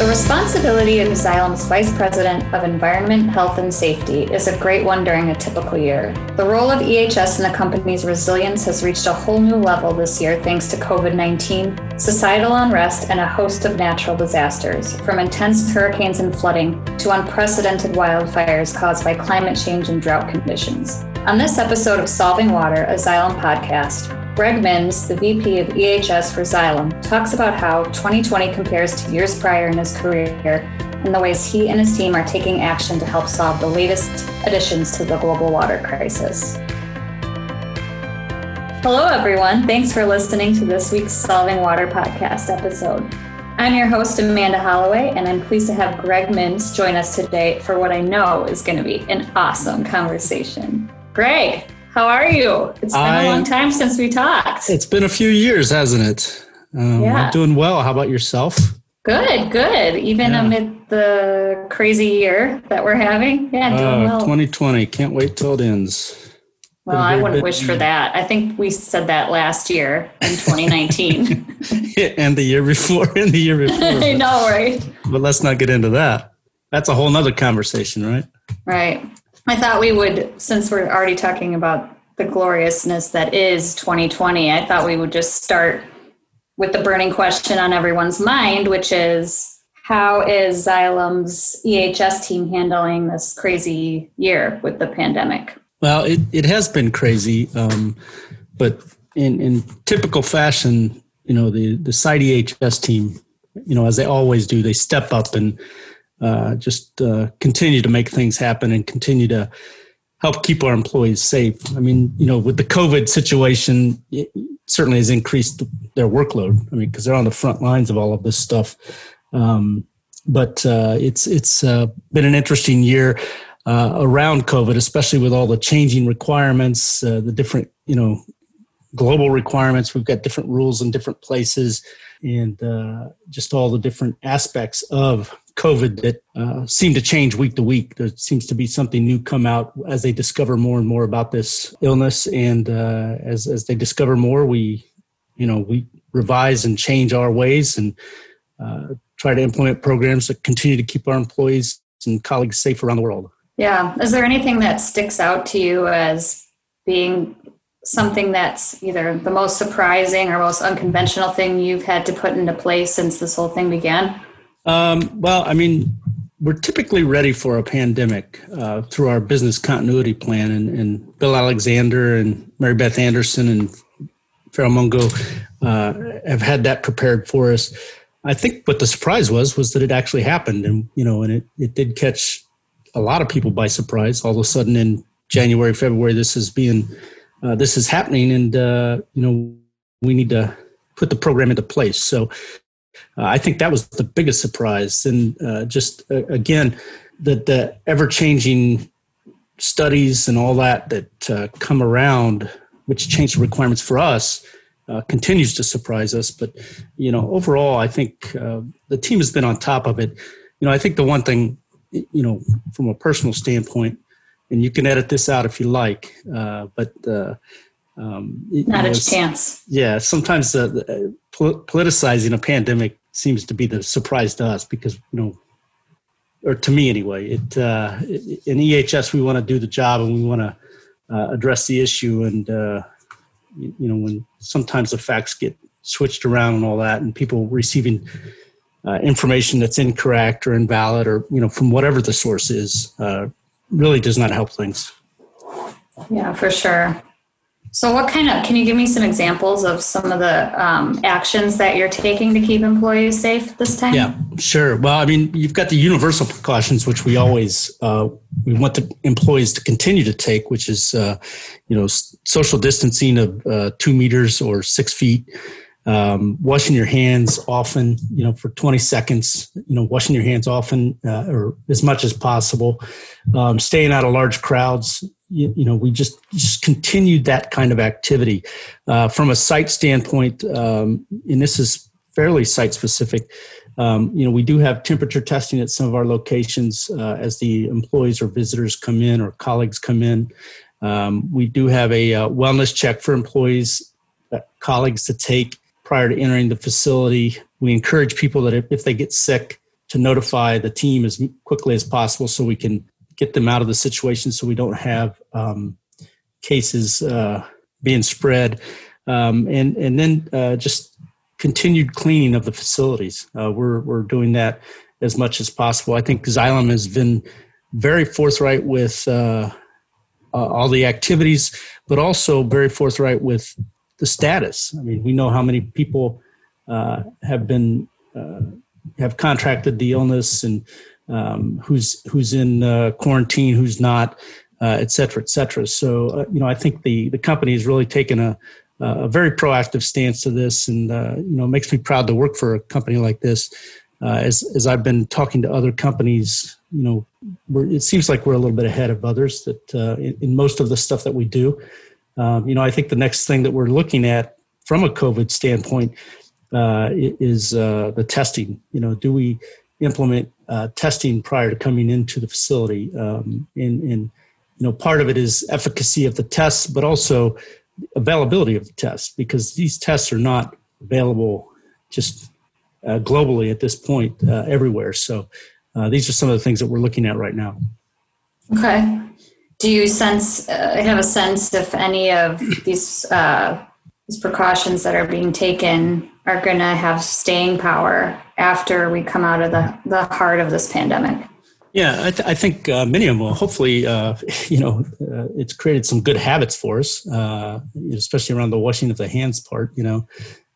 The responsibility of Xylem's Vice President of Environment, Health, and Safety is a great one during a typical year. The role of EHS in the company's resilience has reached a whole new level this year thanks to COVID 19, societal unrest, and a host of natural disasters, from intense hurricanes and flooding to unprecedented wildfires caused by climate change and drought conditions. On this episode of Solving Water, a Xylem podcast, Greg Minns, the VP of EHS for Xylem, talks about how 2020 compares to years prior in his career and the ways he and his team are taking action to help solve the latest additions to the global water crisis. Hello, everyone. Thanks for listening to this week's Solving Water podcast episode. I'm your host, Amanda Holloway, and I'm pleased to have Greg Minns join us today for what I know is going to be an awesome conversation. Greg, how are you? It's been I, a long time since we talked. It's been a few years, hasn't it? Um, yeah. I'm doing well. How about yourself? Good, good. Even yeah. amid the crazy year that we're having. Yeah, doing uh, well. 2020. Can't wait till it ends. Well, I wouldn't wish for that. I think we said that last year in 2019. and the year before, and the year before. I know, right? But let's not get into that. That's a whole nother conversation, right? Right. I thought we would, since we're already talking about the gloriousness that is 2020, I thought we would just start with the burning question on everyone's mind, which is how is Xylem's EHS team handling this crazy year with the pandemic? Well, it, it has been crazy, um, but in, in typical fashion, you know, the, the site EHS team, you know, as they always do, they step up and uh, just uh, continue to make things happen and continue to help keep our employees safe. I mean, you know, with the COVID situation, it certainly has increased their workload. I mean, because they're on the front lines of all of this stuff. Um, but uh, it's it's uh, been an interesting year uh, around COVID, especially with all the changing requirements, uh, the different you know global requirements. We've got different rules in different places, and uh, just all the different aspects of COVID that uh, seem to change week to week. There seems to be something new come out as they discover more and more about this illness, and uh, as as they discover more, we, you know, we revise and change our ways and uh, try to implement programs that continue to keep our employees and colleagues safe around the world. Yeah. Is there anything that sticks out to you as being something that's either the most surprising or most unconventional thing you've had to put into place since this whole thing began? Um, well, I mean, we're typically ready for a pandemic uh, through our business continuity plan, and, and, Bill Alexander and Mary Beth Anderson and Farrell Mungo uh, have had that prepared for us. I think what the surprise was was that it actually happened, and you know, and it, it did catch a lot of people by surprise. All of a sudden, in January, February, this is being uh, this is happening, and uh, you know, we need to put the program into place. So uh, I think that was the biggest surprise. And uh, just uh, again, the, the ever changing studies and all that that uh, come around, which change the requirements for us, uh, continues to surprise us. But you know, overall, I think uh, the team has been on top of it. You know, I think the one thing, you know, from a personal standpoint, and you can edit this out if you like, but um, Not know, a chance. Yeah, sometimes uh, politicizing a pandemic seems to be the surprise to us because you know, or to me anyway. It uh, in EHS we want to do the job and we want to uh, address the issue, and uh, you, you, know when sometimes the facts get switched around and all that, and people receiving uh, information that's incorrect or invalid or you know from whatever the source is uh, really does not help things. Yeah, for sure. So, what kind of can you give me some examples of some of the um, actions that you're taking to keep employees safe this time? Yeah, sure. Well, I mean, you've got the universal precautions, which we always uh, we want the employees to continue to take, which is uh, you know social distancing of uh, two meters or six feet. Um, washing your hands often, you know, for 20 seconds, you know, washing your hands often uh, or as much as possible, um, staying out of large crowds, you, you, know, we just, just continued that kind of activity. Uh, from a site standpoint, um, and this is fairly site specific, um, you know, we do have temperature testing at some of our locations uh, as the employees or visitors come in or colleagues come in. Um, we do have a uh, wellness check for employees, uh, colleagues to take prior to entering the facility. We encourage people that if, if they get sick, to notify the team as quickly as possible so we can get them out of the situation so we don't have um, cases uh, being spread. Um, and, and then uh, just continued cleaning of the facilities. Uh, we're, we're doing that as much as possible. I think Xylem has been very forthright with uh, uh, all the activities, but also very forthright with the status. I mean, we know how many people uh, have been have contracted the illness and um, who's who's in uh, quarantine, who's not, uh, et cetera, et cetera. So, uh, you know, I think the the company has really taken a a very proactive stance to this, and you know, makes me proud to work for a company like this. as as I've been talking to other companies you know, it seems like we're a little bit ahead of others that uh, in, in, most of the stuff that we do. Um, you know, I think the next thing that we're looking at from a COVID standpoint uh, is uh, the testing. You know, do we implement uh, testing prior to coming into the facility? Um, and, and, you know, part of it is efficacy of the tests, but also availability of the tests because these tests are not available just uh, globally at this point uh, everywhere. So uh, these are some of the things that we're looking at right now. Okay. Do you sense, uh, have a sense if any of these, uh, these precautions that are being taken are going to have staying power after we come out of the, the heart of this pandemic? Yeah, I, th- I think uh, many of them will. Hopefully, uh, you know, uh, it's created some good habits for us, uh, especially around the washing of the hands part. You know,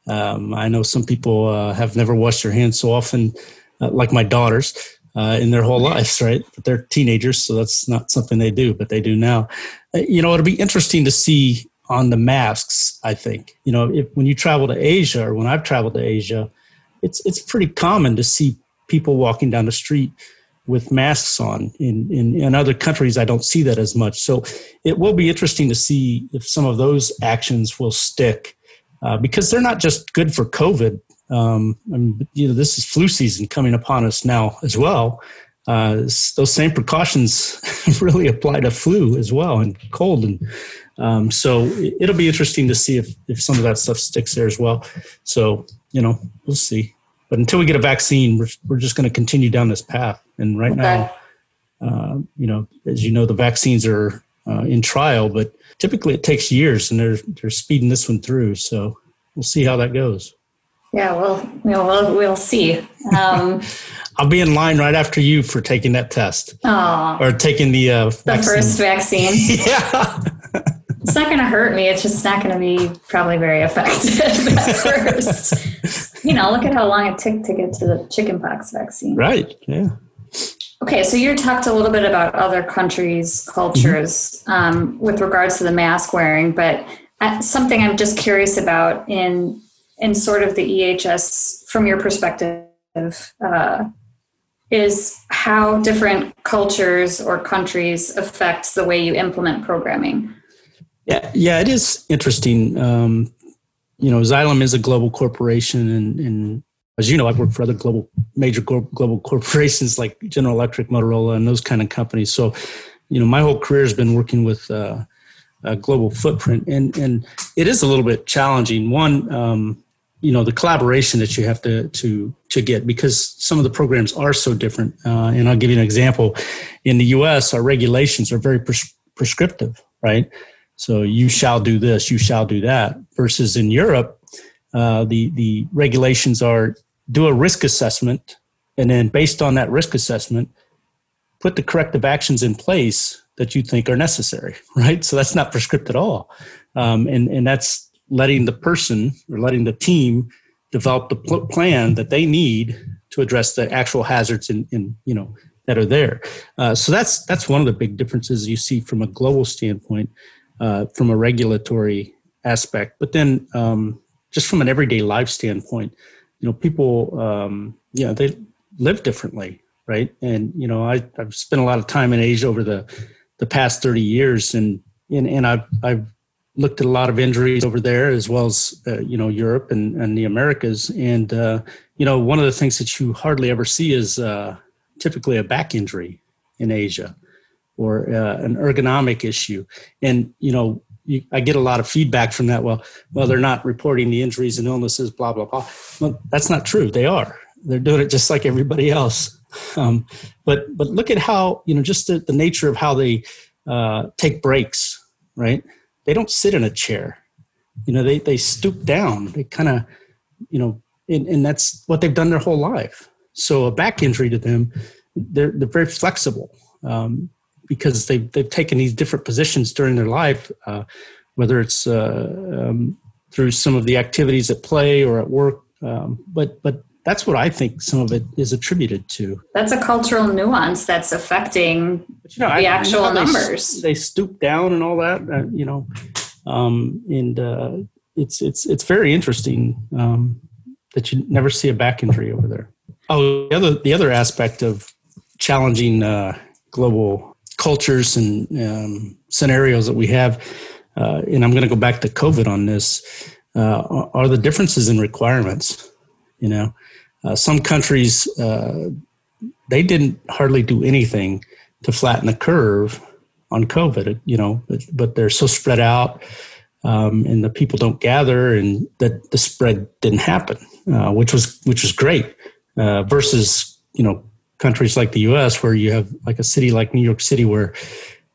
um, I know some people uh, have never washed their hands so often, uh, like my daughters uh, in their whole lives, right? But they're teenagers, so that's not something they do, but they do now. You know, it'll be interesting to see on the masks. I think you know if, when you travel to Asia or when I've traveled to Asia, it's it's pretty common to see people walking down the street with masks on. In, in, in other countries, I don't see that as much. So it will be interesting to see if some of those actions will stick uh, because they're not just good for COVID, um, and, you know, this is flu season coming upon us now as well. Uh, those same precautions really apply to flu as well and cold. And um, so it'll be interesting to see if, if some of that stuff sticks there as well. So, you know, we'll see. But until we get a vaccine, we're, we're just going to continue down this path. And right okay. now, uh, you know, as you know, the vaccines are uh, in trial, but typically it takes years and they're, they're speeding this one through. So we'll see how that goes. Yeah, well, we'll, we'll see. Um, I'll be in line right after you for taking that test. Oh, or taking the uh, the vaccine. first vaccine. yeah, it's not going to hurt me. It's just not going to be probably very effective at first. you know, look at how long it took to get to the chickenpox vaccine. Right. Yeah. Okay, so you talked a little bit about other countries' cultures mm-hmm. um, with regards to the mask wearing, but uh, something I'm just curious about in in sort of the EHS from your perspective uh, is how different cultures or countries affect the way you implement programming. Yeah, yeah, it is interesting. Um, you know, Xylem is a global corporation, and, and, as you know, I've worked for other global, major global corporations like General Electric, Motorola, and those kind of companies. So, you know, my whole career has been working with uh, a global footprint, and and it is a little bit challenging. One, um, you know the collaboration that you have to to to get because some of the programs are so different uh, and i'll give you an example in the us our regulations are very pres- prescriptive right so you shall do this you shall do that versus in europe uh, the the regulations are do a risk assessment and then based on that risk assessment put the corrective actions in place that you think are necessary right? So that's not prescriptive at all. Um, and and that's letting the person or letting the team develop the pl- plan that they need to address the actual hazards in, in you know that are there. Uh, so that's that's one of the big differences you see from a global standpoint, uh, from a regulatory aspect. But then um, just from an everyday life standpoint, you know, people, um, you know, they live differently, right? And you know, I, I've spent a lot of time in Asia over the the past thirty years, and and, and I've I've looked at a lot of injuries over there as well as uh, you know Europe and, and the Americas and uh, you know one of the things that you hardly ever see is uh, typically a back injury in Asia or uh, an ergonomic issue and you know you, I get a lot of feedback from that well well they're not reporting the injuries and illnesses blah blah blah well that's not true they are they're doing it just like everybody else. Um, but but look at how you know just the, the nature of how they uh, take breaks. Right? They don't sit in a chair. You know, they they stoop down. They kind of you know, and, and that's what they've done their whole life. So a back injury to them, they're they're very flexible um, because they've they've taken these different positions during their life, uh, whether it's uh, um, through some of the activities at play or at work. Um, but but that's what I think some of it is attributed to. That's a cultural nuance that's affecting but, you know, the I, actual you know, numbers. They, they, stoop down and all that, uh, you know, um, and uh, it's it's it's very interesting um, that you never see a back injury over there. Oh, the other the other aspect of challenging uh, global cultures and um, scenarios that we have, uh, and I'm going to go back to COVID on this, uh, are the differences in requirements. You know, uh, some countries uh, they didn't hardly do anything to flatten the curve on COVID. You know, but, but they're so spread out. Um, and the people don't gather, and that the spread didn't happen, uh, which was which was great. versus you know countries like the U.S., where you have like a city like New York City, where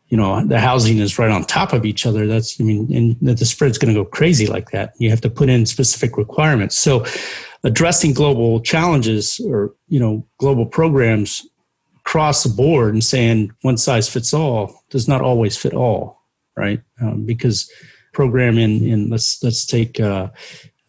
you know the housing is right on top of each other. That's I mean, and the spread's going to go crazy like that. You have to put in specific requirements. So, addressing global challenges or you know global programs across the board and saying one size fits all does not always fit all, right? Um, because program in in let's let's take uh,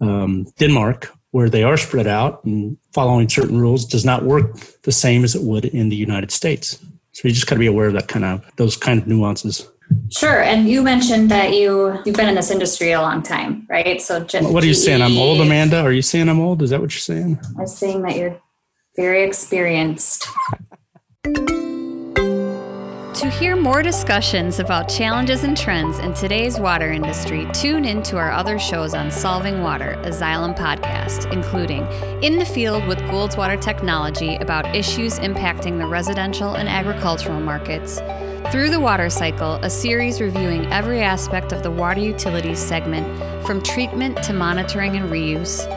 um, Denmark where they are spread out and following certain rules does not work the same as it would in the United States. So you just got to be aware of that kind of those kind of nuances. Sure, and you mentioned that you you've been in this industry a long time, right? So what are you saying? I'm old, Amanda. Are you saying I'm old? Is that what you're saying? I'm saying that you're very experienced. To hear more discussions about challenges and trends in today's water industry, tune in to our other shows on Solving Water, a Xylem podcast, including In the Field with Goulds Water Technology about issues impacting the residential and agricultural markets, Through the Water Cycle, a series reviewing every aspect of the water utilities segment, from treatment to monitoring and reuse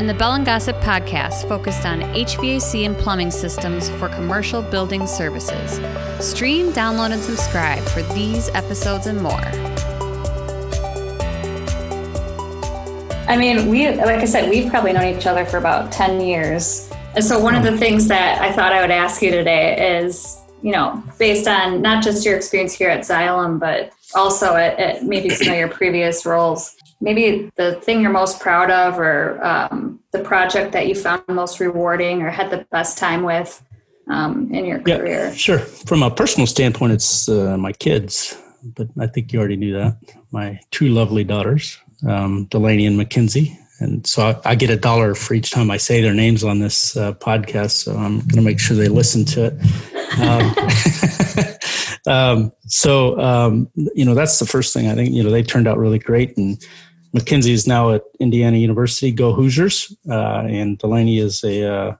and the Bell and Gossett podcast focused on HVAC and plumbing systems for commercial building services. Stream, download, and subscribe for these episodes and more. I mean, we like I said, we've probably known each other for about 10 years. And so one of the things that I thought I would ask you today is, you know, based on not just your experience here at Xylem, but also at, at maybe some of your previous roles, maybe the thing you're most proud of or um, the project that you found most rewarding or had the best time with um, in your career? Sure. From a personal standpoint, it's uh, my kids, but I think you already knew that. My two lovely daughters, um, Delaney and Mackenzie. And so I, I, get a dollar for each time I say their names on this uh, podcast. So I'm going to make sure they listen to it. Um, um, so, um, you know, that's the first thing I think, you know, they turned out really great. And Mackenzie is now at Indiana University. Go Hoosiers! Uh, and Delaney is a, uh,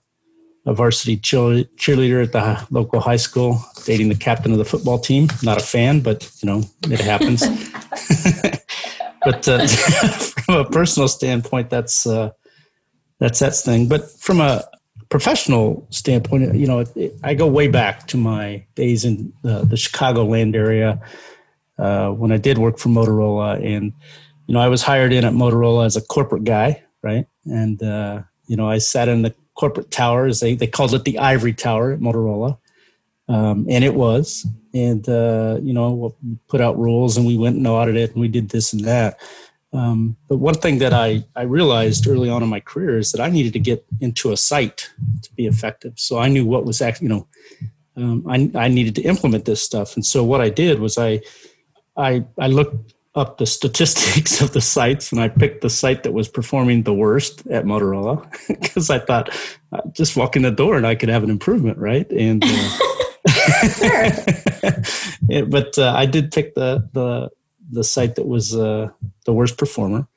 a varsity cheerleader at the local high school, dating the captain of the football team. Not a fan, but you know it happens. but uh, from a personal standpoint, that's uh, that's that thing. But from a professional standpoint, you know, it, it, I go way back to my days in the Chicagoland area uh, when I did work for Motorola and you know, I was hired in at Motorola as a corporate guy, right? And, uh, you know, I sat in the corporate tower, as they, they called it the ivory tower at Motorola. Um, and it was. And, uh, you know, we put out rules and we went and audited and we did this and that. Um, but one thing that I, I realized early on in my career is that I needed to get into a site to be effective. So I knew what was actually, you know, um, I, I needed to implement this stuff. And so what I did was I, I, I looked up the statistics of the sites and I picked the site that was performing the worst at Motorola because I thought uh, just walk in the door and I could have an improvement, right? And uh, yeah, but uh, I did pick the the the site that was uh, the worst performer,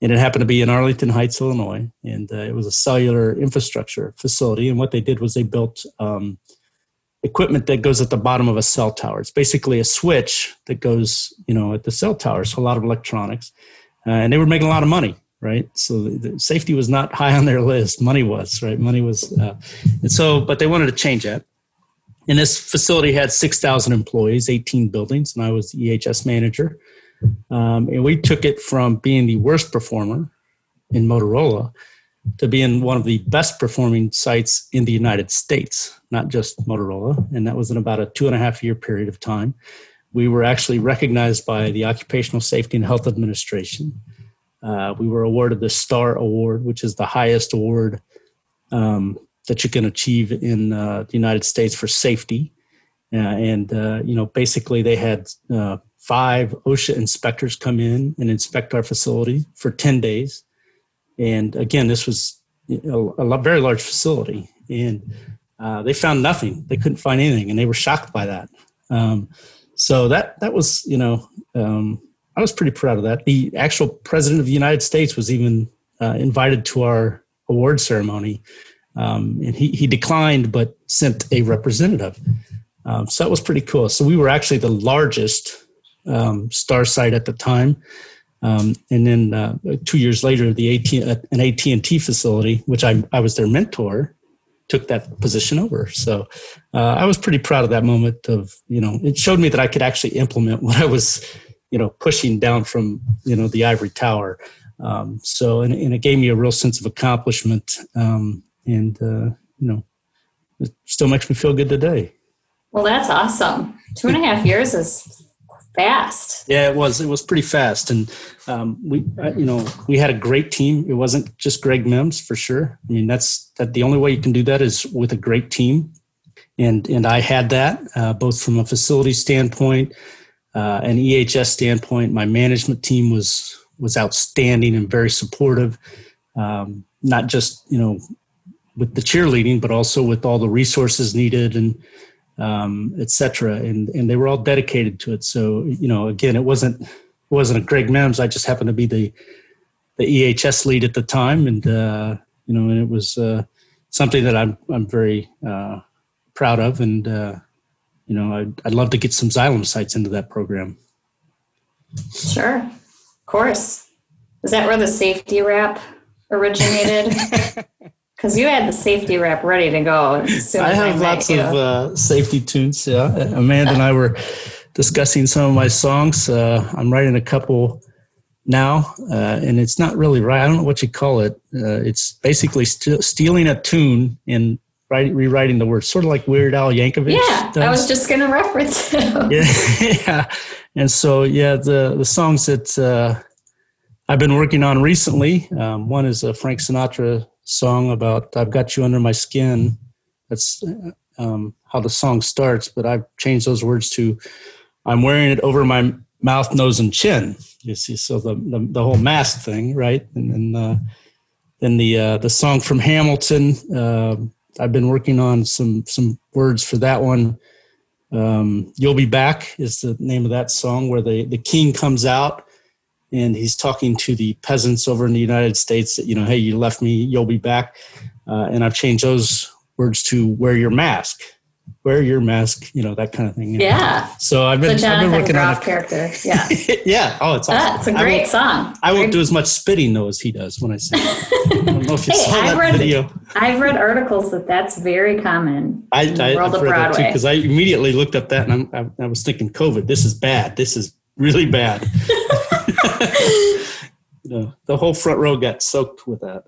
and it happened to be in Arlington Heights, Illinois, and uh, it was a cellular infrastructure facility. And what they did was they built um, equipment that goes at the bottom of a cell tower. It's basically a switch that goes, you know, at the cell tower. So a lot of electronics, uh, and they were making a lot of money. right? So the, the safety was not high on their list. Money was, right? Money was, uh, and so, but they wanted to change that. And this facility had 6,000 employees, 18 buildings, and I was the EHS manager. Um, and we took it from being the worst performer in Motorola to being one of the best performing sites in the United States, not just Motorola. And that was in about a two and a half year period of time. We were actually recognized by the Occupational Safety and Health Administration. Uh, we were awarded the STAR Award, which is the highest award um, that you can achieve in uh, the United States for safety. Uh, and, uh, you know, basically they had uh, five OSHA inspectors come in and inspect our facility for 10 days and again, this was a, a very large facility, and uh, they found nothing. They couldn't find anything, and they were shocked by that. Um, so that that was, you know, um, I was pretty proud of that. The actual president of the United States was even uh, invited to our award ceremony, um, and he he declined, but sent a representative. Um, so that was pretty cool. So we were actually the largest um, star site at the time. Um, and then uh, two years later, the AT, uh, an AT and T facility, which I, I was their mentor, took that position over. So uh, I was pretty proud of that moment. Of you know, it showed me that I could actually implement what I was, you know, pushing down from you know the ivory tower. Um, so and, and, it gave me a real sense of accomplishment, um, and uh, you know, it still makes me feel good today. Well, that's awesome. Two and a half years is fast. Yeah, it was. It was pretty fast, and um, we, uh, you know, we had a great team. It wasn't just Greg Mims for sure. I mean, that's that. The only way you can do that is with a great team, and and I had that uh, both from a facility standpoint, uh, an EHS standpoint. My management team was was outstanding and very supportive. Um, not just you know with the cheerleading, but also with all the resources needed and um, etc. And and they were all dedicated to it. So you know, again, it wasn't it wasn't a Greg Mims. I just happened to be the the EHS lead at the time, and uh, you know, and it was uh, something that I'm I'm very uh, proud of, and uh, you know, I'd, I'd love to get some Xylem sites into that program. Sure, of course. Is that where the safety rap originated? Because you had the safety rap ready to go. I have I lots of uh, safety tunes. Yeah, Amanda and I were discussing some of my songs. Uh, I'm writing a couple now, uh, and it's not really right. I don't know what you call it. Uh, it's basically st- stealing a tune and writing, rewriting the words, sort of like Weird Al Yankovic. Yeah, does. I was just going to reference him. yeah, yeah, and so yeah, the the songs that uh, I've been working on recently. Um, one is a Frank Sinatra song about I've got you under my skin. That's um, how the song starts, but I've changed those words to I'm wearing it over my mouth, nose, and chin. You see, so the the, the whole mask thing, right? And then uh, then the uh, the song from Hamilton. Uh, I've been working on some some words for that one. Um, You'll be back is the name of that song, where the the king comes out and he's talking to the peasants over in the United States that you know, hey, you left me, you'll be back, uh, and I've changed those words to wear your mask, wear your mask, you know, that kind of thing. Yeah. So I've been, I've been working Groff on a character. Yeah. yeah. Oh, it's awesome. That's a great I song. I won't do as much spitting though as he does when I sing. I don't know if you hey, saw I've that read, video. I've read articles that that's very common. I, in the I, world I've of read Broadway. that too because I immediately looked up that and I'm, I, I was thinking, COVID. This is bad. This is really bad. you know, the whole front row got soaked with that.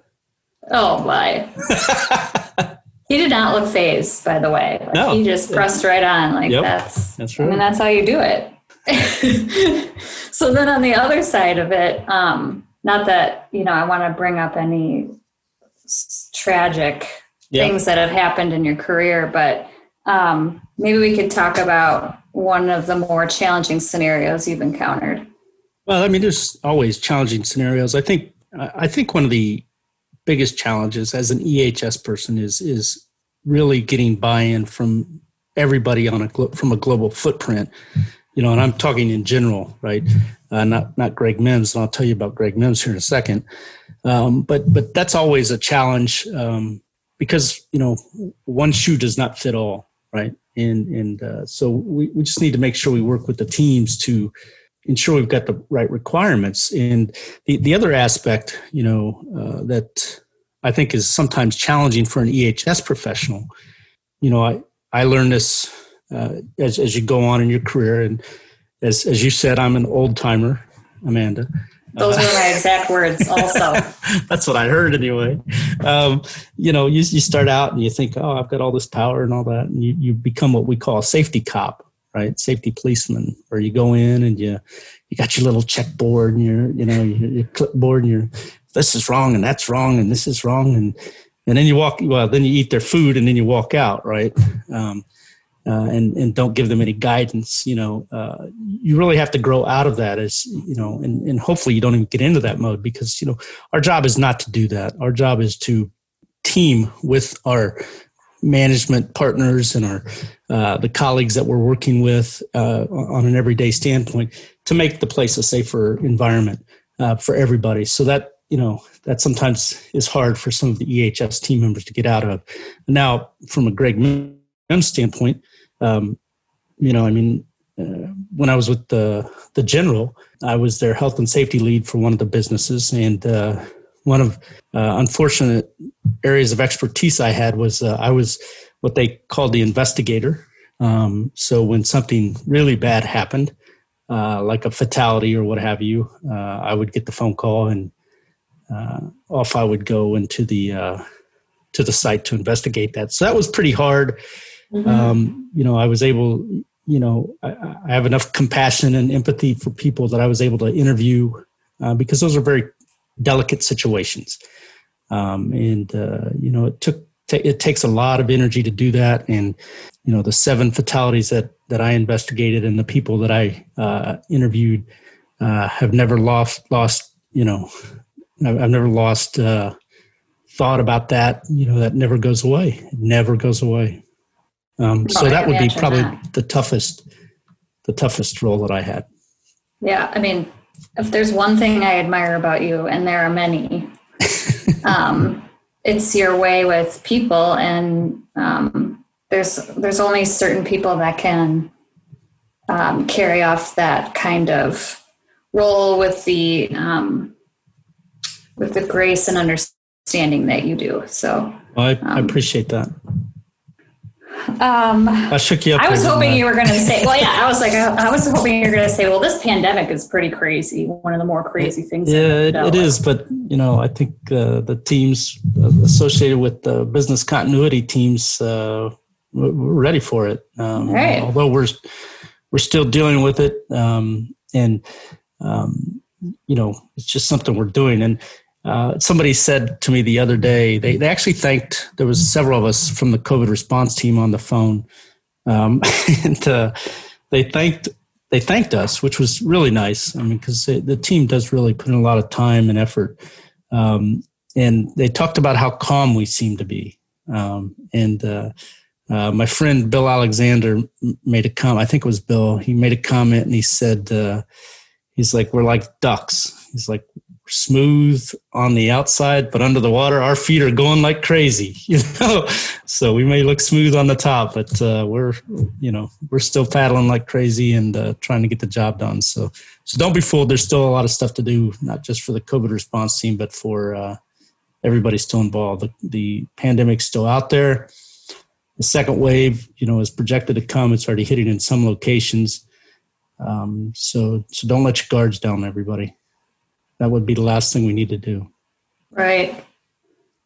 Oh my. he did not look phased, by the way. Like, no, he just pressed right on. Like yep, that's that's right. I mean, that's how you do it. so then on the other side of it, um, not that, you know, I want to bring up any tragic yep. things that have happened in your career, but um, maybe we could talk about one of the more challenging scenarios you've encountered. Well, I mean, there's always challenging scenarios. I think I think one of the biggest challenges as an EHS person is is really getting buy-in from everybody on a from a global footprint. You know, and I'm talking in general, right? Uh, not not Greg Mims, and I'll tell you about Greg Mims here in a second. Um, but but that's always a challenge um, because you know one shoe does not fit all, right? And and uh, so we, we just need to make sure we work with the teams to ensure we've got the right requirements. And the, the other aspect, you know, uh, that I think is sometimes challenging for an EHS professional, you know, I, I learned this uh, as, as you go on in your career. And as, as you said, I'm an old timer, Amanda. Those were my exact words, also. That's what I heard anyway. Um, you know, you, you start out and you think, oh, I've got all this power and all that. And you, you become what we call a safety cop right? Safety policeman, where you go in and you you got your little checkboard and your you know your, your clipboard and your this is wrong and that's wrong and this is wrong and and then you walk well then you eat their food and then you walk out right um, uh, and and don't give them any guidance you know uh, you really have to grow out of that as you know and, and hopefully you don't even get into that mode because you know our job is not to do that our job is to team with our management partners and our uh, the colleagues that we're working with uh, on an everyday standpoint to make the place a safer environment uh, for everybody. So that you know that sometimes is hard for some of the EHS team members to get out of. Now, from a Greg Mims standpoint, um, you know, I mean, uh, when I was with the the general, I was their health and safety lead for one of the businesses, and uh, one of unfortunate areas of expertise I had was I was what they called the investigator. Um, so when something really bad happened, uh, like a fatality or what have you, uh, I would get the phone call and uh, off I would go into the uh, to the site to investigate that. So that was pretty hard. Mm-hmm. Um, you know, I was able. You know, I, I, have enough compassion and empathy for people that I was able to interview because those are very delicate situations. Um, and uh, you know, it took it takes a lot of energy to do that. And you know, the seven fatalities that that I investigated and the people that I uh, interviewed uh, have never lost lost. You know, I've never lost uh, thought about that. You know, that never goes away. It never goes away. Um, so that would be probably that. the toughest, the toughest role that I had. Yeah, I mean, if there's one thing I admire about you, and there are many, um, it's your way with people, and um, there's there's only certain people that can um, carry off that kind of role with the um, with the grace and understanding that you do. So well, I, I um, appreciate that. Um, I shook you up. I was hoping you were going to say, well, yeah, I was like, I, I was hoping you were going to say, well, this pandemic is pretty crazy. One of the more crazy things. Yeah, it, it is. But, you know, I think uh, the teams associated with the business continuity teams, uh, we're ready for it. Um, right. Although we're, we're still dealing with it. Um, and, um, you know, it's just something we're doing. And, uh, somebody said to me the other day, they, they actually thanked, there was several of us from the COVID response team on the phone. Um, and uh, they thanked, they thanked us, which was really nice. I mean, because the team does really put in a lot of time and effort. Um, and they talked about how calm we seem to be. Um, and uh, uh, my friend Bill Alexander made a comment. I think it was Bill. He made a comment and he said, uh, "He's like we're like ducks. He's like smooth on the outside, but under the water, our feet are going like crazy, you know. so we may look smooth on the top, but uh, we're, you know, we're still paddling like crazy and uh, trying to get the job done. So, so don't be fooled. There's still a lot of stuff to do, not just for the COVID response team, but for uh, everybody still involved. The, the pandemic's still out there. The second wave, you know, is projected to come. It's already hitting in some locations. Um, so, so don't let your guards down, everybody that would be the last thing we need to do. Right.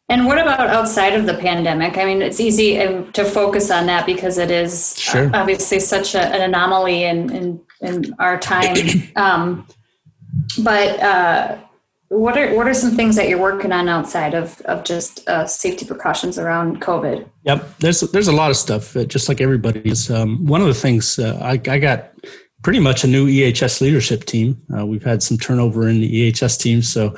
And what about outside of the pandemic? I mean, it's easy um, to focus on that because it is sure. obviously such a, an anomaly in, in, in our time. Um, but uh, what are what are some things that you're working on outside of of just uh, safety precautions around COVID? Yep, there's there's a lot of stuff. Uh, just like everybody's. Um, one of the things uh, I, I got pretty much a new EHS leadership team. Uh, we've had some turnover in the EHS team, so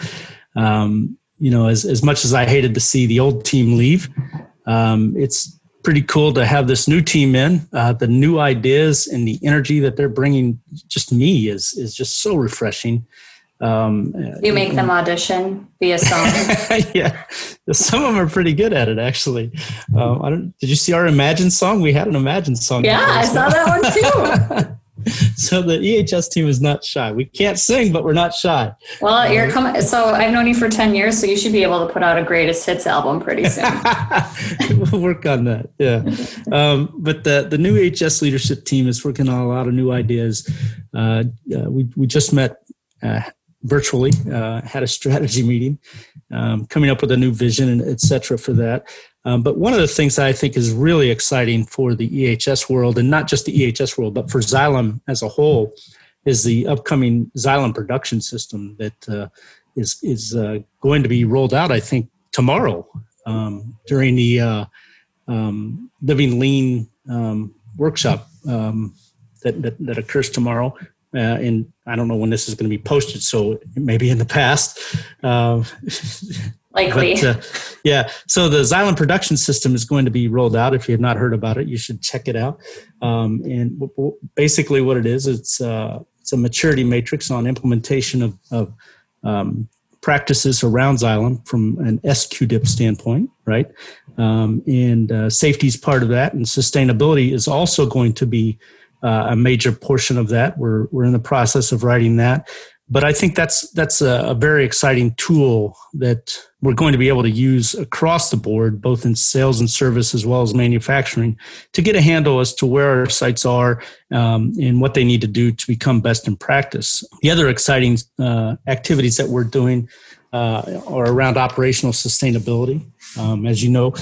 um, you know, as as much as I hated to see the old team leave, um, it's pretty cool to have this new team in. Uh, the new ideas and the energy that they're bringing, just me, is is just so refreshing. Um, you make them audition via song. yeah, some of them are pretty good at it. Actually, um, I don't. Did you see our Imagine song? We had an Imagine song. Yeah, I saw that one too. so the EHS team is not shy. We can't sing, but we're not shy. Well, you're coming. So I've known you for ten years, so you should be able to put out a greatest hits album pretty soon. we'll work on that. Yeah, um, but the the new EHS leadership team is working on a lot of new ideas. Uh, uh, we we just met. Uh, virtually uh, had a strategy meeting um, coming up with a new vision and et cetera for that um, but one of the things that I think is really exciting for the EHS world, and not just the EHS world, but for Xylem as a whole, is the upcoming Xylem production system that uh, is is uh, going to be rolled out. I think tomorrow um, during the uh, um, Living Lean um, workshop um, that, that, that occurs tomorrow. Uh, and I don't know when this is going to be posted, so maybe in the past. Likely. But, uh, yeah. So the Xylem production system is going to be rolled out. If you have not heard about it, you should check it out. Um, and w- w- basically, what it is, it's uh, it's a maturity matrix on implementation of, of um, practices around Xylem from an SQDIP standpoint, right? Um, and uh, safety is part of that, and sustainability is also going to be uh, a major portion of that. We're we're in the process of writing that but I think that's that's a, a, very exciting tool that we're going to be able to use across the board, both in sales and service as well as manufacturing, to get a handle as to where our sites are um, and what they need to do to become best in practice. The other exciting uh, activities that we're doing uh, are around operational sustainability. Um, as you know,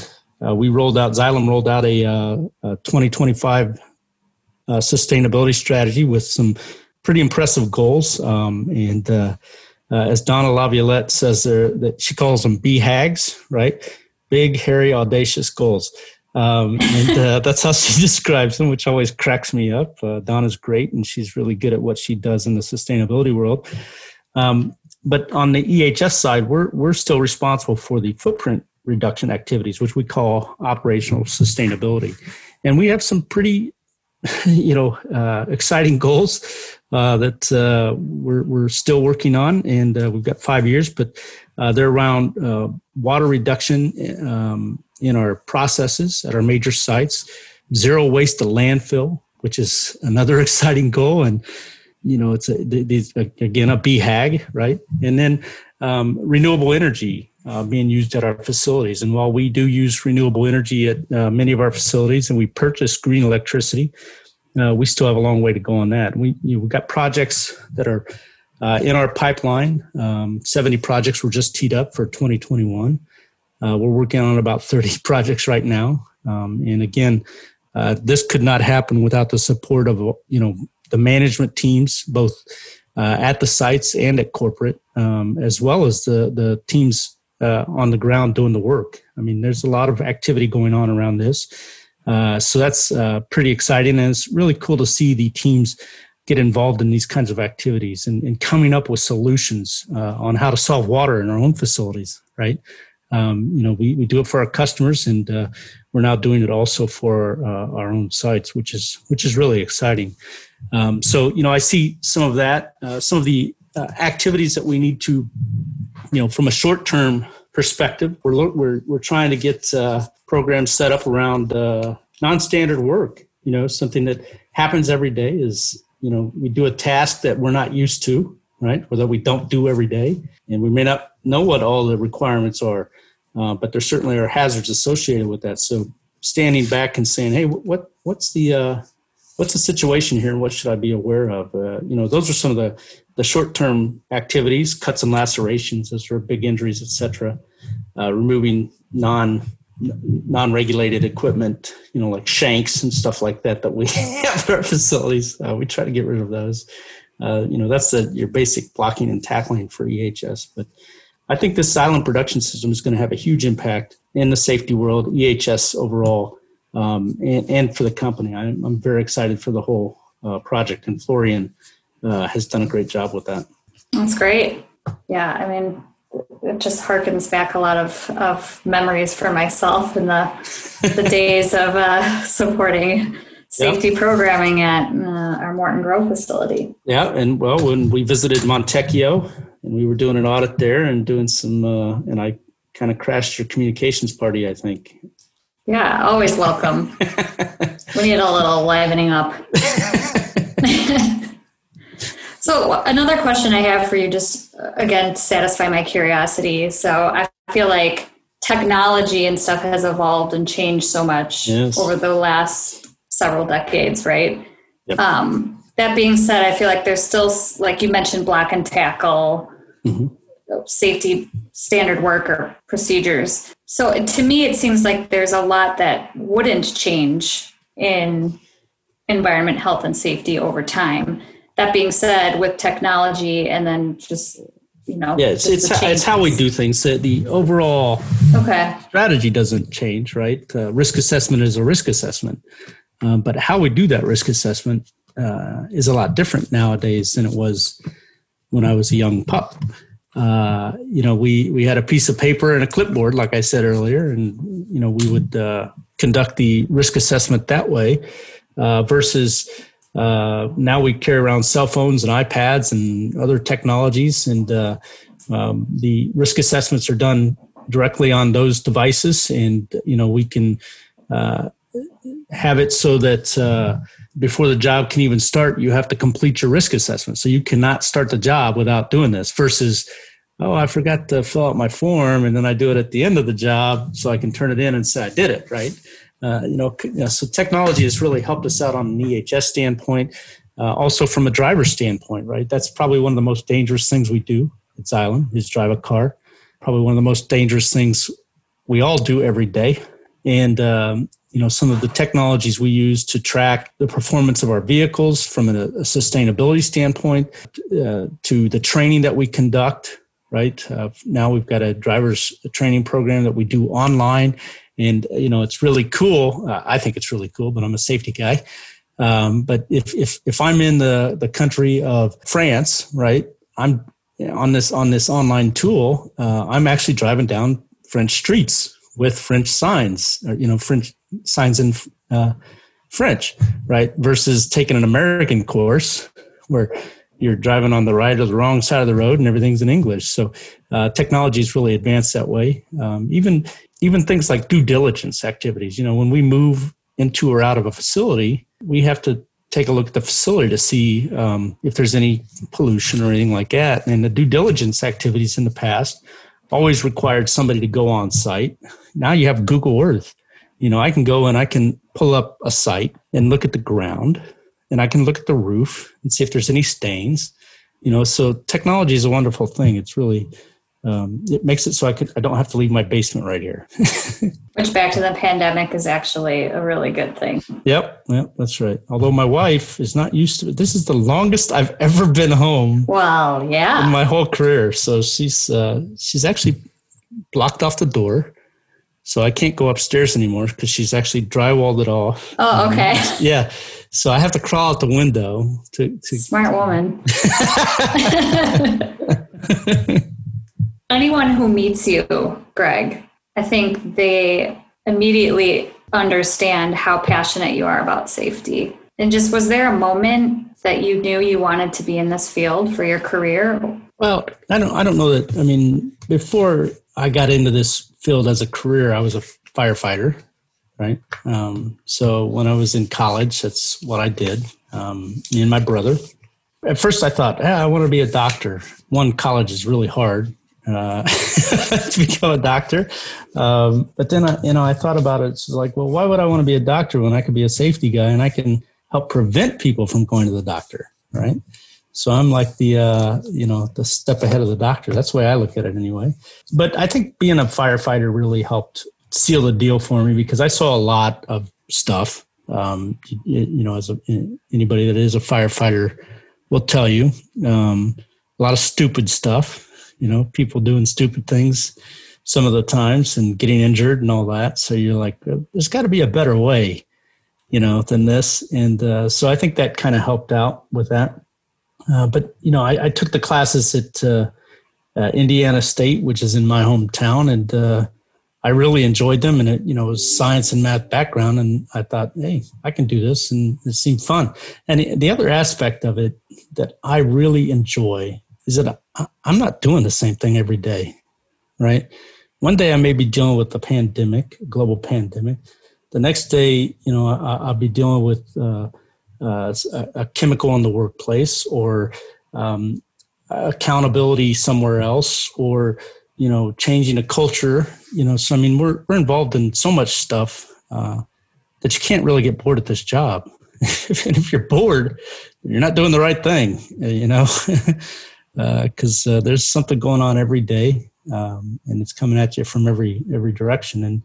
uh, we rolled out Xylem rolled out a, uh, a 2025 uh, sustainability strategy with some pretty impressive goals. Um, and uh, uh, as Donna Laviolette says there, that she calls them "BHAGs," right? Big, hairy, audacious goals. Um, and uh, that's how she describes them, which always cracks me up. Uh, Donna's great, and she's really good at what she does in the sustainability world. Um, but on the EHS side, we're we're still responsible for the footprint reduction activities, which we call operational sustainability, and we have some pretty, you know, uh, exciting goals uh, that uh, we're, we're still working on, and uh, we've got five years, but uh, they're around uh, water reduction um, in our processes at our major sites, zero waste to landfill, which is another exciting goal. And, you know, it's a, these, again, a BHAG, right? And then um, renewable energy uh, being used at our facilities. And while we do use renewable energy at many of our facilities and we purchase green electricity, uh, we still have a long way to go on that. We you know, we've got projects that are uh, in our pipeline. Um, 70 projects were just teed up for 2021. Uh, we're working on about 30 projects right now. Um, and again, uh, this could not happen without the support of you know the management teams, both uh, at the sites and at corporate, um, as well as the the teams uh, on the ground doing the work. I mean, there's a lot of activity going on around this. Uh, so that's uh, pretty exciting, and it's really cool to see the teams get involved in these kinds of activities and, and coming up with solutions uh, on how to solve water in our own facilities. Right? Um, you know, we, we do it for our customers, and uh, we're now doing it also for uh, our own sites, which is which is really exciting. Um, so you know, I see some of that, some of the activities that we need to, you know, from a short term perspective, we're we're we're trying to get programs set up around uh, non-standard work. You know, something that happens every day is you know we do a task that we're not used to, right? Or that we don't do every day, and we may not know what all the requirements are, uh, but there certainly are hazards associated with that. So standing back and saying, "Hey, what what's the uh, what's the situation here, and what should I be aware of?" Uh, you know, those are some of the the short term activities, cuts and lacerations, those are big injuries, etc. Uh, removing non non-regulated equipment, you know, like shanks and stuff like that that we have at our facilities. Uh, we try to get rid of those. Uh, you know, that's the, your basic blocking and tackling for EHS. But I think this Xylem production system is going to have a huge impact in the safety world, EHS overall, um, and, and, for the company. I'm, I'm, very excited for the whole uh, project, and Florian uh, has done a great job with that. That's great. Yeah, I mean, it just harkens back a lot of, of memories for myself in the the days of uh, supporting safety yep. programming at uh, our Morton Grove facility. Yeah, and well, when we visited Montecchio and we were doing an audit there and doing some, uh, and I kind of crashed your communications party, I think. Yeah, always welcome. we need a little livening up. so another question I have for you, just uh, again to satisfy my curiosity. So I feel like technology and stuff has evolved and changed so much yes. over the last several decades, right? Yep. Um, that being said, I feel like there's still, like you mentioned, block and tackle, mm-hmm. safety standard work or procedures. So to me, it seems like there's a lot that wouldn't change in environment, health, and safety over time. That being said, with technology and then just you know, yeah, it's it's, it's how we do things. The, the overall okay strategy doesn't change, right? Uh, risk assessment is a risk assessment, um, but how we do that risk assessment uh, is a lot different nowadays than it was when I was a young pup. Uh, you know, we we had a piece of paper and a clipboard, like I said earlier, and you know we would uh, conduct the risk assessment that way. Uh, versus uh, now we carry around cell phones and iPads and other technologies, and uh, um, the risk assessments are done directly on those devices, and you know we can have it so that before the job can even start, you have to complete your risk assessment. So you cannot start the job without doing this versus, oh, I forgot to fill out my form and then I do it at the end of the job so I can turn it in and say I did it, right? Uh, you, know, you, know, so technology has really helped us out on an EHS standpoint, uh, also from a driver standpoint, right? That's probably one of the most dangerous things we do at Xylem is drive a car. Probably one of the most dangerous things we all do every day. And um, you know some of the technologies we use to track the performance of our vehicles from a, a sustainability standpoint uh, to the training that we conduct right uh, now we've got a driver's training program that we do online and you know it's really cool uh, i think it's really cool but i'm a safety guy um, but if, if if i'm in the the country of france right i'm on this on this online tool uh, i'm actually driving down french streets with French signs, or, you know, French signs in uh, French, right? Versus taking an American course where you're driving on the right or the wrong side of the road and everything's in English. So uh, technology is really advanced that way. Um, even even things like due diligence activities. You know, when we move into or out of a facility, we have to take a look at the facility to see um, if there's any pollution or anything like that. And the due diligence activities in the past always required somebody to go on site. Now you have Google Earth you know, I can go and I can pull up a site and look at the ground and I can look at the roof and see if there's any stains. You know, so technology is a wonderful thing. It's really um, it makes it so I could I don't have to leave my basement right here. Which back to the pandemic is actually a really good thing. Yep, yep, that's right. Although my wife is not used to it. This is the longest I've ever been home. Well, yeah. In my whole career, so she's uh, she's actually blocked off the door so I can't go upstairs anymore because she's actually drywalled it off. Oh, okay. Um, yeah. So I have to crawl out the window to, to smart woman. Anyone who meets you, Greg, I think they immediately understand how passionate you are about safety. And just was there a moment that you knew you wanted to be in this field for your career? Well, I don't I don't know that I mean before I got into this field as a career, I was a firefighter, right? Um, so when I was in college, that's what I did. Um, me and my brother. At first, I thought, I want to be a doctor. One, college is really hard uh, to become a doctor. Um, but then, I, you know, I thought about it. It's like, well, why would I want to be a doctor when I could be a safety guy and I can help prevent people from going to the doctor, right? So I'm like the uh, you know the step ahead of the doctor. That's the way I look at it anyway. But I think being a firefighter really helped seal the deal for me because I saw a lot of stuff. Um, you, you, know, as a, anybody that is a firefighter will tell you, um, a lot of stupid stuff. You know, people doing stupid things some of the times and getting injured and all that. So you're like, there's got to be a better way, you know, than this. And uh, so I think that kind of helped out with that. Uh, but you know, I, I, took the classes at uh, uh, Indiana State, which is in my hometown, and uh, I really enjoyed them. And it, you know, it was science and math background, and I thought, hey, I can do this, and it seemed fun. And the other aspect of it that I really enjoy is that I'm not doing the same thing every day, right? One day I may be dealing with the pandemic, global pandemic. The next day, you know, I, will be dealing with uh, uh, a, a, chemical in the workplace or um, accountability somewhere else or you know changing a culture you know so i mean we're, we're involved in so much stuff uh, that you can't really get bored at this job and if you're bored you're not doing the right thing you know because uh, uh, there's something going on every day um, and it's coming at you from every every direction and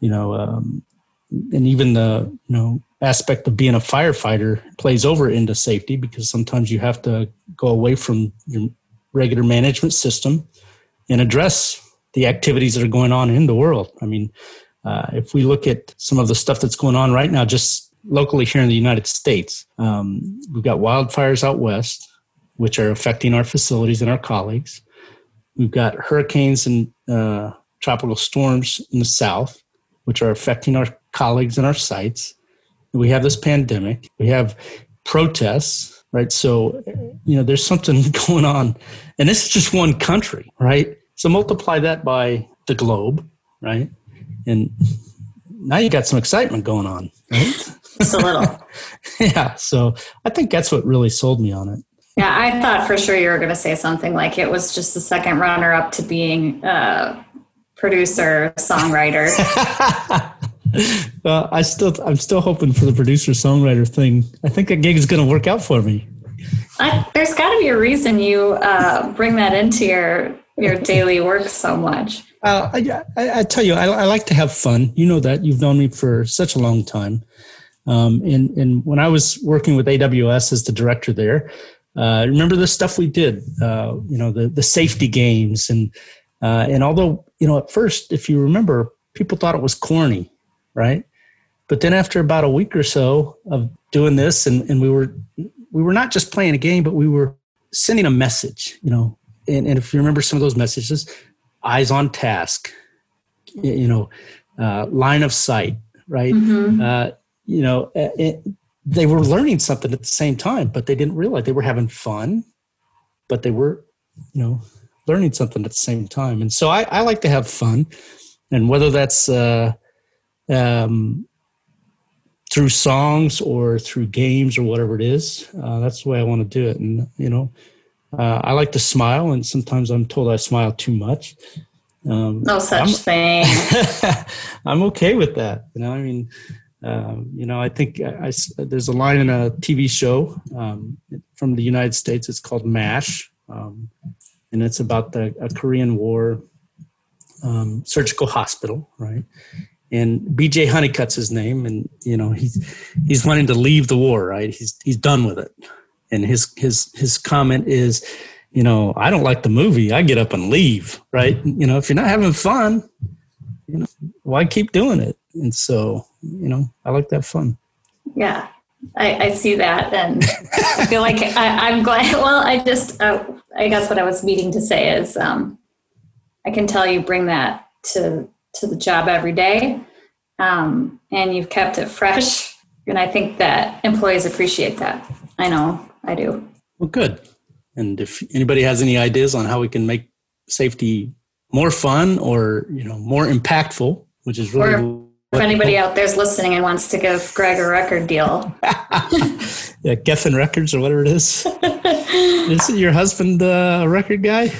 you know um, and even the you know aspect of being a firefighter plays over into safety because sometimes you have to go away from your regular management system and address the activities that are going on in the world. I mean, uh, if we look at some of the stuff that's going on right now, just locally here in the United States, um, we've got wildfires out west, which are affecting our facilities and our colleagues. We've got hurricanes and uh, tropical storms in the south, which are affecting our colleagues and our sites. We have this pandemic. We have protests, right? So, you know, there's something going on. And this is just one country, right? So multiply that by the globe, right? And now you got some excitement going on, right? Just a little. yeah. So I think that's what really sold me on it. Yeah, I thought for sure you were going to say something like it was just the second runner up to being a producer, songwriter. well, I still, I'm still hoping for the producer songwriter thing. I think that gig is going to work out for me. I, there's got to be a reason you uh, bring that into your your daily work so much. Uh, I, I, I, tell you, I, I, like to have fun. You know that you've known me for such a long time. Um, and, and when I was working with AWS as the director there, uh, remember the stuff we did, uh, you know, the, the safety games. And, uh, and although, you know, at first, if you remember, people thought it was corny right? But then after about a week or so of doing this, and, and we were we were not just playing a game, but we were sending a message, you know. And, and if you remember some of those messages, eyes on task, you know, uh, line of sight, right? Mm-hmm. Uh, you know, it, they were learning something at the same time, but they didn't realize they were having fun, but they were, you know, learning something at the same time. And so I, I like to have fun, and whether that's uh, um, through songs or through games or whatever it is. Uh, that's the way I want to do it. And, you know, uh, I like to smile, and sometimes I'm told I smile too much. Um, no such I'm, thing. I'm okay with that. You know, I mean, um, you know, I think I, I, there's a line in a TV show um, from the United States. It's called MASH, um, and it's about the Korean War um, surgical hospital, right? and BJ Honeycutt's his name, and you know he's he's wanting to leave the war, right? He's he's done with it, and his his his comment is, you know, I don't like the movie. I get up and leave, right? You know, if you're not having fun, you know, why keep doing it? And so, you know, I like that fun. Yeah, I, I see that, and I feel like I, am glad. Well, I just, uh, I guess what I was meaning to say is, um, I can tell you bring that to to the job every day um, and you've kept it fresh. And I think that employees appreciate that. I know I do. Well, good. And if anybody has any ideas on how we can make safety more fun or you know more impactful, which is really or if anybody out there's listening and wants to give Greg a record deal. yeah, Geffen Records or whatever it is. is your husband uh, a record guy?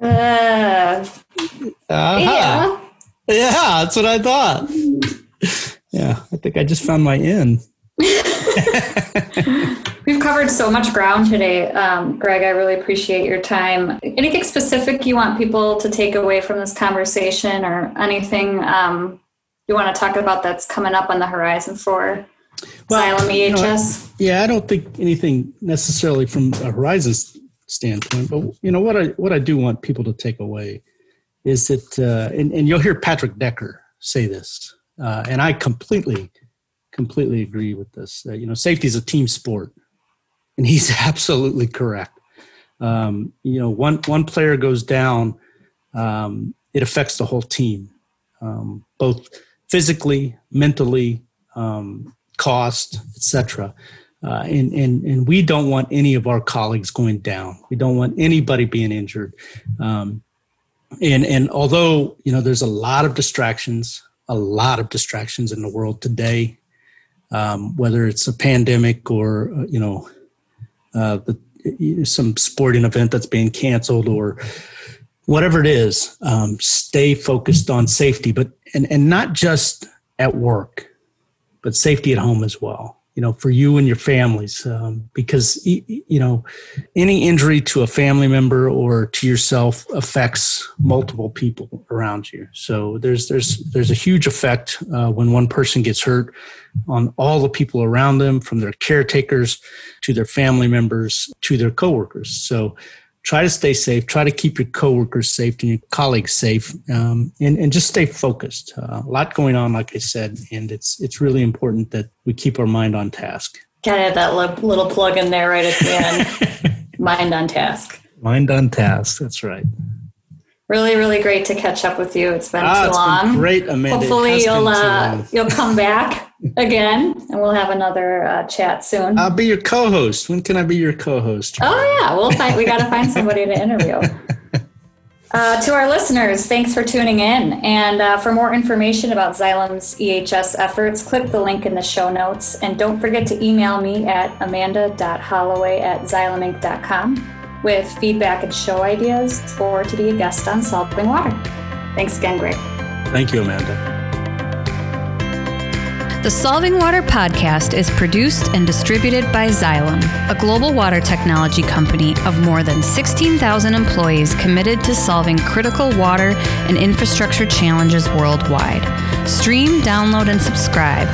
Uh, uh-huh. Yeah. Yeah, that's what I thought. Yeah, I think I just found my in. We've covered so much ground today, um, Greg. I really appreciate your time. Anything specific you want people to take away from this conversation, or anything um, you want to talk about that's coming up on the horizon for well, Xylem EHS? You know, yeah, I don't think anything necessarily from a horizon standpoint, but you know what I what I do want people to take away is that, uh, and, and you'll hear Patrick Decker say this, uh, and I completely, completely agree with this. Uh, you know, safety is a team sport, and he's absolutely correct. Um, you know, one one player goes down, um, it affects the whole team, um, both physically, mentally, um, cost, etc. Uh, and, and, and we don't want any of our colleagues going down. We don't want anybody being injured. Um, and and although you know there's a lot of distractions a lot of distractions in the world today um, whether it's a pandemic or uh, you know uh, the, some sporting event that's being canceled or whatever it is. Um, stay focused on safety, but and and not just at work, but safety at home as well you know, for you and your families, um, because you know, any injury to a family member or to yourself affects multiple people around you. So there's there's there's a huge effect uh, when one person gets hurt on all the people around them, from their caretakers to their family members to their coworkers. So try to stay safe. Try to keep your coworkers safe and your colleagues safe um, and, and just stay focused. Uh, a lot going on like i said and it's it's really important that we keep our mind on task. Gotta have that little plug in there right at the end? Mind on task. Mind on task that's right. Really really great to catch up with you. It's been ah, too long. great amanda. Hopefully you'll uh, you'll come back again, and we'll have another uh, chat soon. I'll be your co-host. When can I be your co-host? Oh yeah, we'll find. We got to find somebody to interview. Uh, to our listeners, thanks for tuning in. And uh, for more information about Xylem's EHS efforts, click the link in the show notes. And don't forget to email me at amanda.holloway at xyleminc.com with feedback and show ideas or to be a guest on Solving Water. Thanks again, Greg. Thank you, Amanda. The Solving Water podcast is produced and distributed by Xylem, a global water technology company of more than 16,000 employees committed to solving critical water and infrastructure challenges worldwide. Stream, download, and subscribe